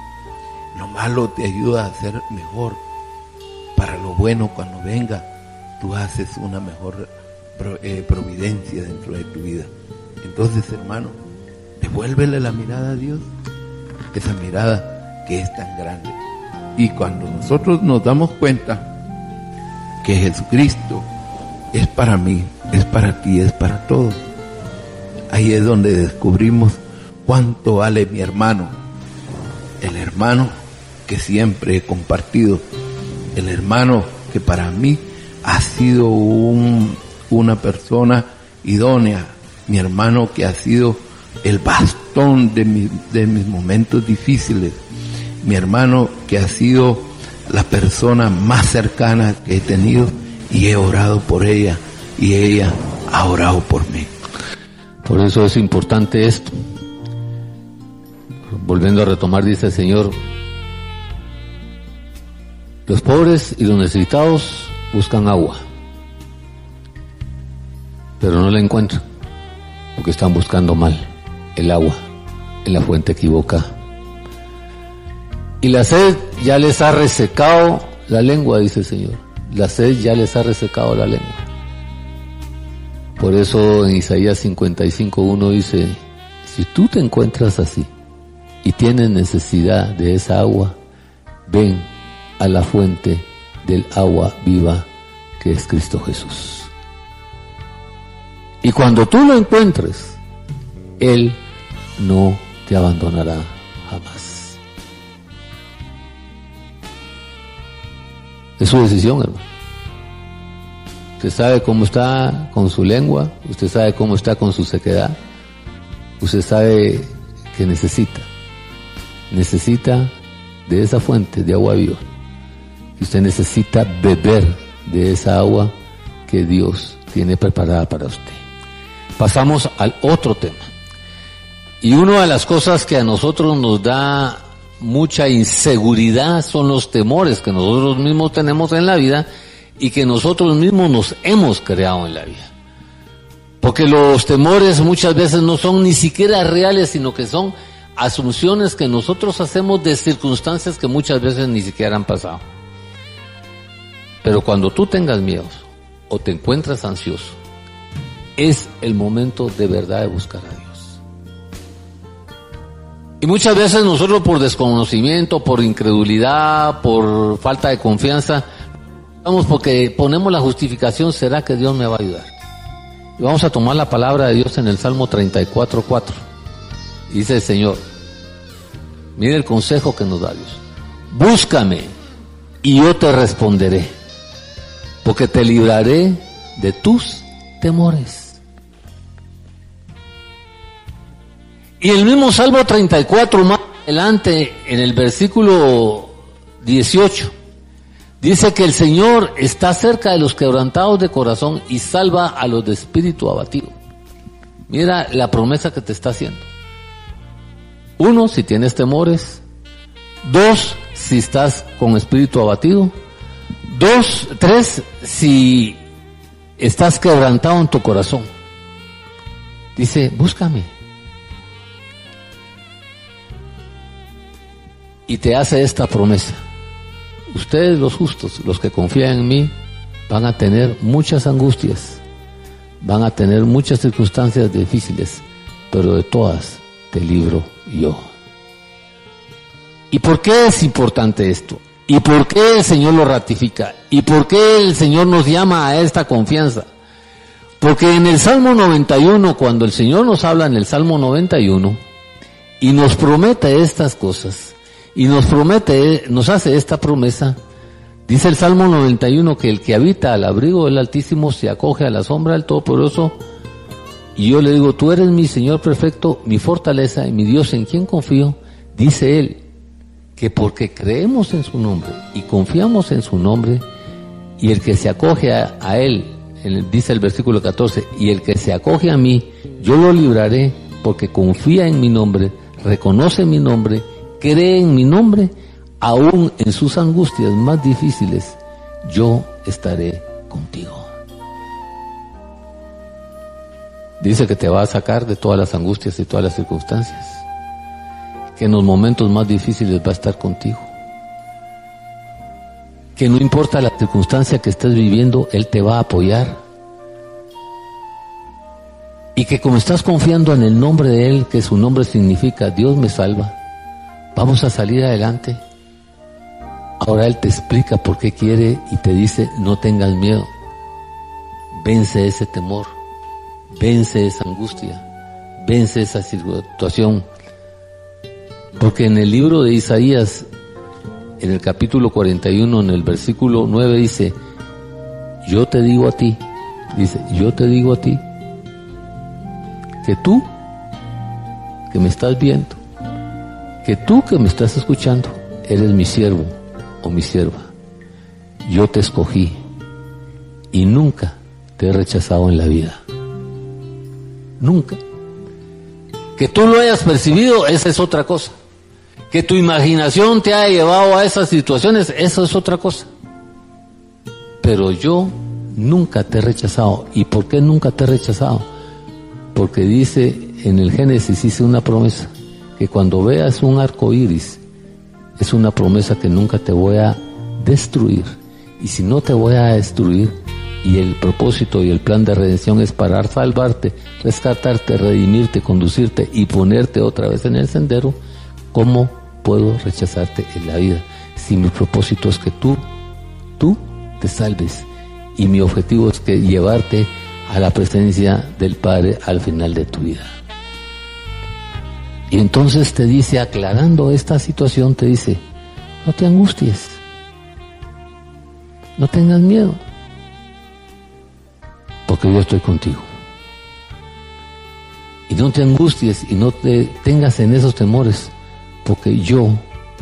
Lo malo te ayuda a ser mejor. Para lo bueno cuando venga, tú haces una mejor eh, providencia dentro de tu vida. Entonces, hermano, devuélvele la mirada a Dios, esa mirada que es tan grande. Y cuando nosotros nos damos cuenta que Jesucristo es para mí, es para ti, es para todos, ahí es donde descubrimos cuánto vale mi hermano, el hermano que siempre he compartido, el hermano que para mí ha sido un una persona idónea, mi hermano que ha sido el bastón de mis momentos difíciles, mi hermano que ha sido la persona más cercana que he tenido y he orado por ella y ella ha orado por mí. Por eso es importante esto. volviendo a retomar, dice el Señor, los pobres y los necesitados buscan agua, pero no la encuentran, porque están buscando mal el agua en la fuente equivocada. Y la sed ya les ha resecado la lengua, dice el Señor. La sed ya les ha resecado la lengua. Por eso en Isaías 55.1 dice, si tú te encuentras así y tienes necesidad de esa agua, ven a la fuente del agua viva que es Cristo Jesús. Y cuando tú lo encuentres, Él no te abandonará jamás. Es su decisión, hermano. Usted sabe cómo está con su lengua, usted sabe cómo está con su sequedad, usted sabe que necesita, necesita de esa fuente de agua viva. Y usted necesita beber de esa agua que Dios tiene preparada para usted. Pasamos al otro tema. Y una de las cosas que a nosotros nos da mucha inseguridad son los temores que nosotros mismos tenemos en la vida y que nosotros mismos nos hemos creado en la vida. Porque los temores muchas veces no son ni siquiera reales, sino que son asunciones que nosotros hacemos de circunstancias que muchas veces ni siquiera han pasado. Pero cuando tú tengas miedo o te encuentras ansioso, es el momento de verdad de buscar a Dios. Y muchas veces nosotros por desconocimiento, por incredulidad, por falta de confianza, vamos porque ponemos la justificación, ¿será que Dios me va a ayudar? Y vamos a tomar la palabra de Dios en el Salmo 34, 4. Dice el Señor, mire el consejo que nos da Dios. Búscame y yo te responderé, porque te libraré de tus temores. Y el mismo Salmo 34 más adelante, en el versículo 18, dice que el Señor está cerca de los quebrantados de corazón y salva a los de espíritu abatido. Mira la promesa que te está haciendo. Uno, si tienes temores. Dos, si estás con espíritu abatido. Dos, tres, si estás quebrantado en tu corazón. Dice, búscame y te hace esta promesa. Ustedes los justos, los que confían en mí, van a tener muchas angustias, van a tener muchas circunstancias difíciles, pero de todas te libro yo. ¿Y por qué es importante esto? ¿Y por qué el Señor lo ratifica? ¿Y por qué el Señor nos llama a esta confianza? Porque en el Salmo 91, cuando el Señor nos habla en el Salmo 91 y nos promete estas cosas, y nos promete, nos hace esta promesa. Dice el Salmo 91 que el que habita al abrigo del Altísimo se acoge a la sombra del Todopoderoso. Y yo le digo, tú eres mi Señor perfecto, mi fortaleza y mi Dios en quien confío. Dice él que porque creemos en su nombre y confiamos en su nombre, y el que se acoge a, él, dice el versículo 14, y el que se acoge a mí, yo lo libraré porque confía en mi nombre, reconoce mi nombre cree en mi nombre, aún en sus angustias más difíciles, yo estaré contigo. Dice que te va a sacar de todas las angustias y todas las circunstancias, que en los momentos más difíciles va a estar contigo, que no importa la circunstancia que estés viviendo, Él te va a apoyar. Y que como estás confiando en el nombre de Él, que su nombre significa Dios me salva, Vamos a salir adelante. Ahora Él te explica por qué quiere y te dice, no tengas miedo. Vence ese temor, vence esa angustia, vence esa situación. Porque en el libro de Isaías, en el capítulo 41, en el versículo 9 dice, yo te digo a ti, dice, yo te digo a ti, que tú, que me estás viendo, que tú que me estás escuchando eres mi siervo o mi sierva. Yo te escogí y nunca te he rechazado en la vida. Nunca. Que tú lo hayas percibido, esa es otra cosa. Que tu imaginación te ha llevado a esas situaciones, eso es otra cosa. Pero yo nunca te he rechazado. ¿Y por qué nunca te he rechazado? Porque dice en el Génesis, hice una promesa, que cuando veas un arco iris, es una promesa que nunca te voy a destruir. Y si no te voy a destruir, y el propósito y el plan de redención es para salvarte, rescatarte, redimirte, conducirte y ponerte otra vez en el sendero, ¿cómo puedo rechazarte en la vida? Si mi propósito es que tú, tú te salves y mi objetivo es que llevarte a la presencia del Padre al final de tu vida. Y entonces te dice, aclarando esta situación, te dice, no te angusties, no tengas miedo porque yo estoy contigo. Y no te angusties y no te tengas en esos temores, porque yo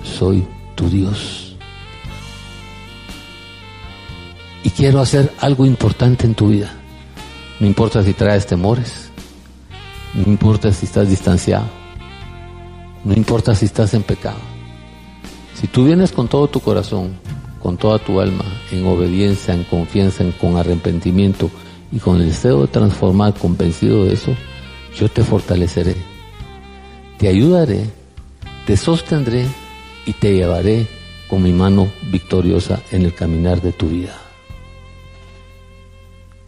soy tu Dios. Y quiero hacer algo importante en tu vida. No importa si traes temores, no importa si estás distanciado, no importa si estás en pecado. Si tú vienes con todo tu corazón, con toda tu alma, en obediencia, en confianza, en, con arrepentimiento, y con el deseo de transformar, convencido de eso, yo te fortaleceré, te ayudaré, te sostendré y te llevaré con mi mano victoriosa en el caminar de tu vida.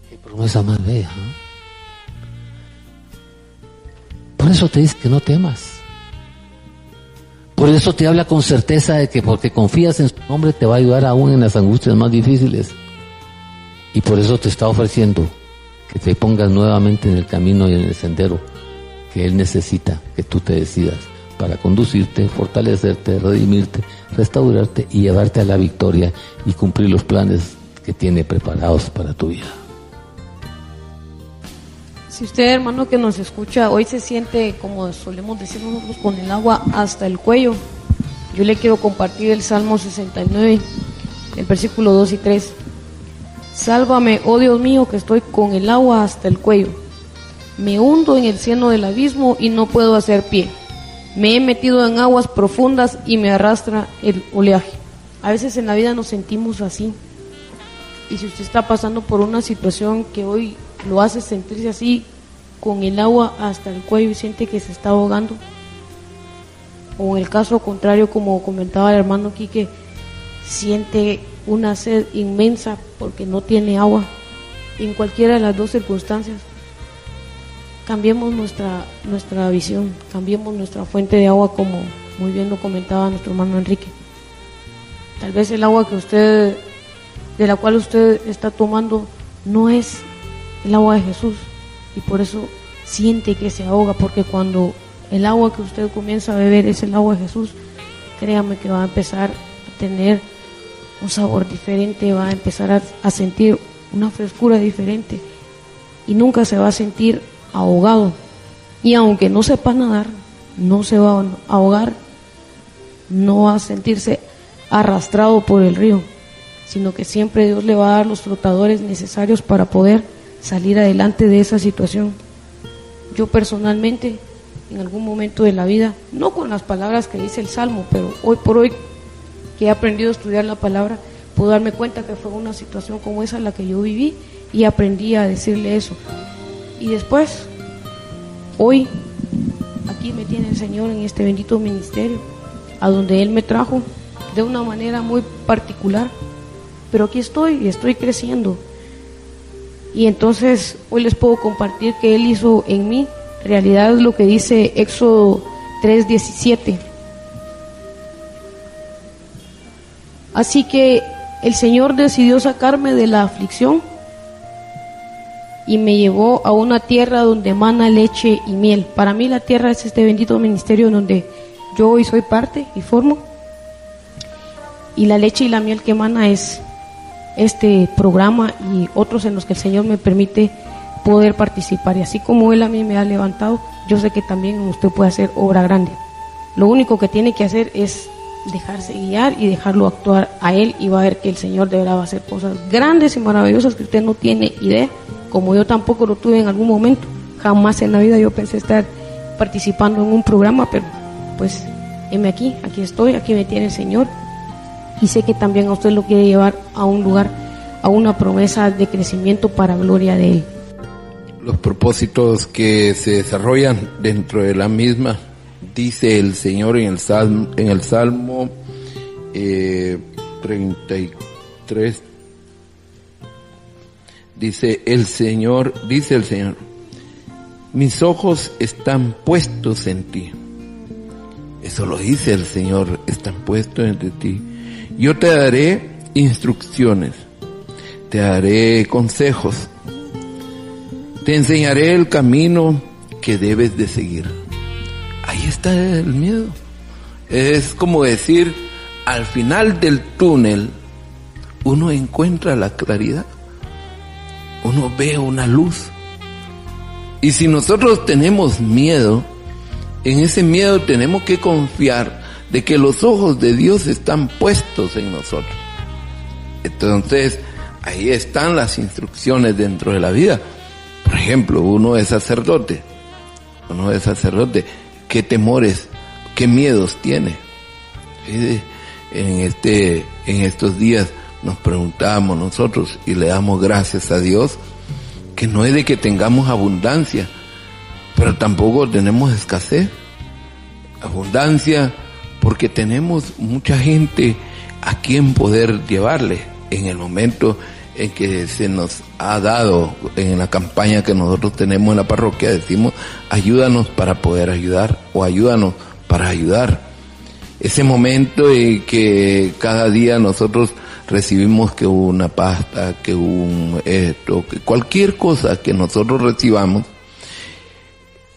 Qué promesa más bella. Por eso te dice que no temas. Por eso te habla con certeza de que porque confías en su nombre te va a ayudar aún en las angustias más difíciles. Y por eso te está ofreciendo que te pongas nuevamente en el camino y en el sendero que Él necesita que tú te decidas para conducirte, fortalecerte, redimirte, restaurarte y llevarte a la victoria y cumplir los planes que tiene preparados para tu vida. Si usted, hermano, que nos escucha, hoy se siente, como solemos decir nosotros, con el agua hasta el cuello, yo le quiero compartir el Salmo 69, el versículo 2 y 3. Sálvame, oh Dios mío, que estoy con el agua hasta el cuello. Me hundo en el cieno del abismo y no puedo hacer pie. Me he metido en aguas profundas y me arrastra el oleaje. A veces en la vida nos sentimos así. Y si usted está pasando por una situación que hoy lo hace sentirse así, con el agua hasta el cuello y siente que se está ahogando, o en el caso contrario, como comentaba el hermano Quique, siente una sed inmensa porque no tiene agua, en cualquiera de las dos circunstancias. Cambiemos nuestra, nuestra visión, cambiemos nuestra fuente de agua como muy bien lo comentaba nuestro hermano Enrique. Tal vez el agua que usted, de la cual usted está tomando, no es el agua de Jesús y por eso siente que se ahoga, porque cuando el agua que usted comienza a beber es el agua de Jesús, créame que va a empezar a tener un sabor diferente, va a empezar a, sentir una frescura diferente y nunca se va a sentir ahogado. Y aunque no sepa nadar, no se va a ahogar, no va a sentirse arrastrado por el río, sino que siempre Dios le va a dar los flotadores necesarios para poder salir adelante de esa situación. Yo personalmente, en algún momento de la vida, no con las palabras que dice el Salmo, pero hoy por hoy que he aprendido a estudiar la palabra, puedo darme cuenta que fue una situación como esa la que yo viví y aprendí a decirle eso. Y después, hoy, aquí me tiene el Señor en este bendito ministerio, a donde Él me trajo de una manera muy particular, pero aquí estoy y estoy creciendo. Y entonces hoy les puedo compartir que Él hizo en mí realidad lo que dice Éxodo 3:17 Así que el Señor decidió sacarme de la aflicción y me llevó a una tierra donde mana leche y miel. Para mí la tierra es este bendito ministerio donde yo hoy soy parte y formo. Y la leche y la miel que mana es este programa y otros en los que el Señor me permite poder participar. Y así como Él a mí me ha levantado, yo sé que también usted puede hacer obra grande. Lo único que tiene que hacer es dejarse guiar y dejarlo actuar a él y va a ver que el Señor deberá hacer cosas grandes y maravillosas que usted no tiene idea, como yo tampoco lo tuve en algún momento. Jamás en la vida yo pensé estar participando en un programa, pero pues heme aquí, aquí estoy, aquí me tiene el Señor. Y sé que también a usted lo quiere llevar a un lugar, a una promesa de crecimiento para gloria de Él. Los propósitos que se desarrollan dentro de la misma, dice el Señor en el Salmo, en el Salmo eh, 33, dice el Señor, dice el Señor, mis ojos están puestos en ti. Eso lo dice el Señor, están puestos en ti. Yo te daré instrucciones, te daré consejos, te enseñaré el camino que debes de seguir. Ahí está el miedo. Es como decir, al final del túnel, uno encuentra la claridad, uno ve una luz y si nosotros tenemos miedo, en ese miedo tenemos que confiar de que los ojos de Dios están puestos en nosotros. Entonces, ahí están las instrucciones dentro de la vida. Por ejemplo, uno es sacerdote. Uno es sacerdote. ¿Qué temores, qué miedos tiene? En, este, en estos días nos preguntamos nosotros y le damos gracias a Dios que no es de que tengamos abundancia, pero tampoco tenemos escasez. Abundancia porque tenemos mucha gente a quien poder llevarle en el momento en que se nos ha dado en la campaña que nosotros tenemos en la parroquia, decimos, ayúdanos para poder ayudar o ayúdanos para ayudar. Ese momento en que cada día nosotros recibimos que una pasta, que un esto, que cualquier cosa que nosotros recibamos,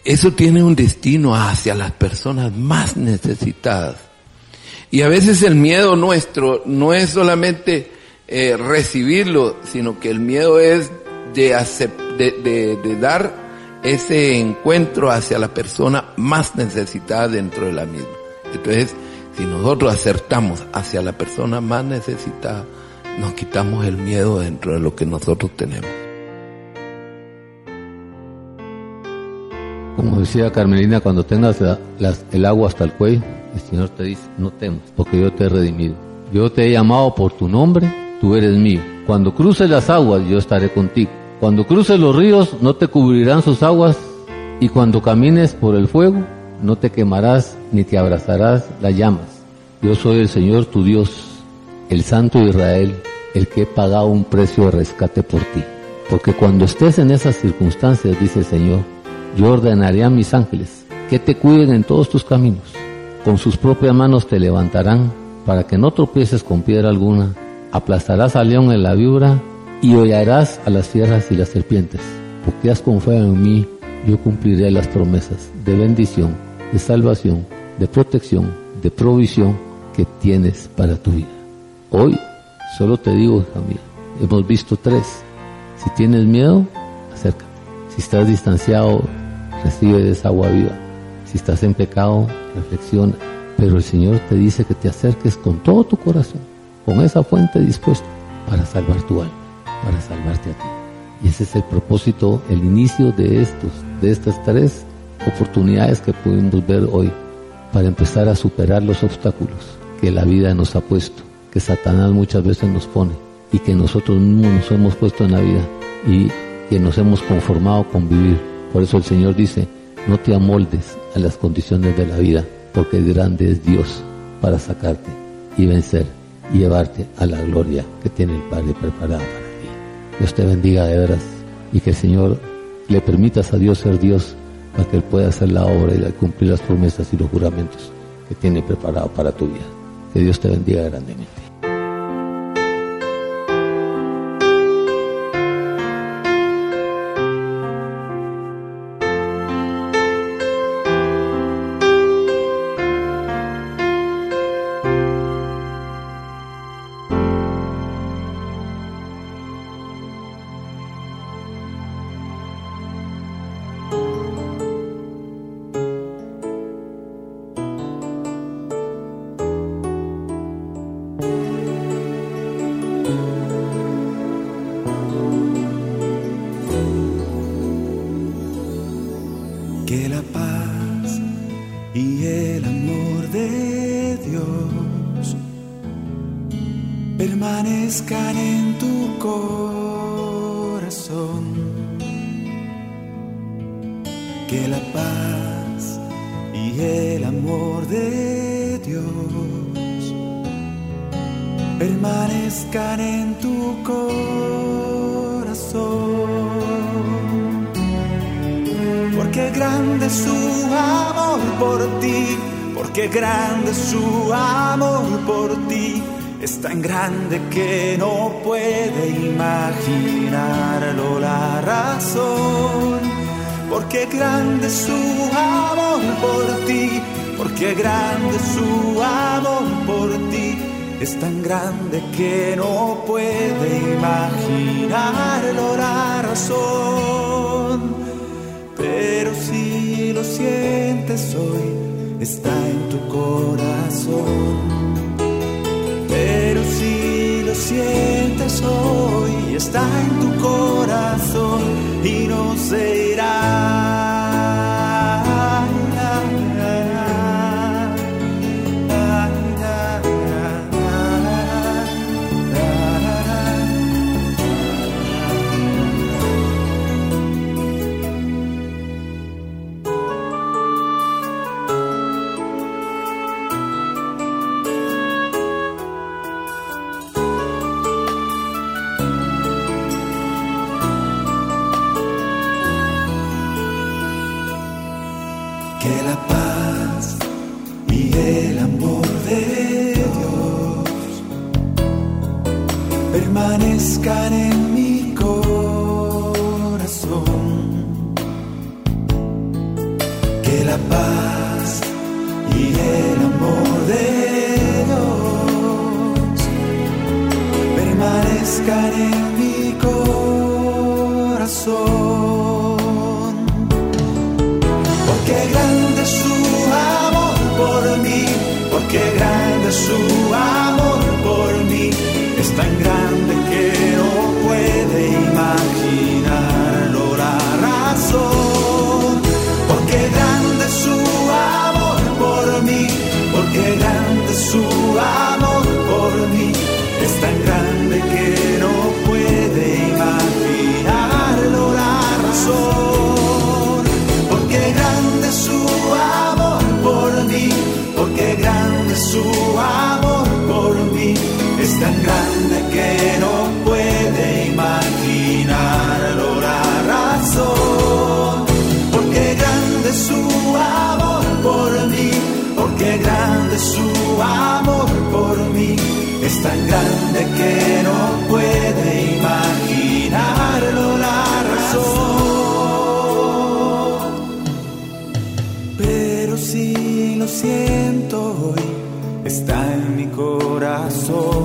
eso tiene un destino hacia las personas más necesitadas. Y a veces el miedo nuestro no es solamente eh, recibirlo, sino que el miedo es de, de, de dar ese encuentro hacia la persona más necesitada dentro de la misma. Entonces, si nosotros acertamos hacia la persona más necesitada, nos quitamos el miedo dentro de lo que nosotros tenemos. Como decía Carmelina, cuando tengas el agua hasta el cuello, el Señor te dice, no temas, porque yo te he redimido. Yo te he llamado por tu nombre, tú eres mío. Cuando cruces las aguas, yo estaré contigo. Cuando cruces los ríos, no te cubrirán sus aguas, y cuando camines por el fuego, no te quemarás ni te abrazarás las llamas. Yo soy el Señor tu Dios, el Santo Israel, el que he pagado un precio de rescate por ti. Porque cuando estés en esas circunstancias, dice el Señor, yo ordenaré a mis ángeles que te cuiden en todos tus caminos. Con sus propias manos te levantarán para que no tropieces con piedra alguna. Aplastarás al león en la víbora y hollarás a las fieras y las serpientes. Porque has confiado en mí, yo cumpliré las promesas de bendición, de salvación, de protección, de provisión que tienes para tu vida. Hoy solo te digo, hija mía, hemos visto tres. Si tienes miedo, acércate. Si estás distanciado, recibe de esa agua viva. Si estás en pecado, reflexiona. Pero el Señor te dice que te acerques con todo tu corazón, con esa fuente dispuesta para salvar tu alma, para salvarte a ti. Y ese es el propósito, el inicio de estos, de estas tres oportunidades que pudimos ver hoy para empezar a superar los obstáculos que la vida nos ha puesto, que Satanás muchas veces nos pone y que nosotros mismos nos hemos puesto en la vida y que nos hemos conformado con vivir. Por eso el Señor dice, no te amoldes a las condiciones de la vida, porque grande es Dios para sacarte y vencer y llevarte a la gloria que tiene el Padre preparada para ti. Dios te bendiga de veras y que el Señor le permitas a Dios ser Dios para que Él pueda hacer la obra y cumplir las promesas y los juramentos que tiene preparado para tu vida. Que Dios te bendiga grandemente. que no puede imaginarlo la razón, pero si lo sientes hoy, está en tu corazón. Pero si lo sientes hoy, está en tu corazón y no se irá. 数 su amor por mí, es tan grande que no puede imaginarlo la razón. Porque grande es su amor por mí, porque grande es su amor por mí, es tan grande que no puede imaginarlo la razón. Pero si lo siento, corazón.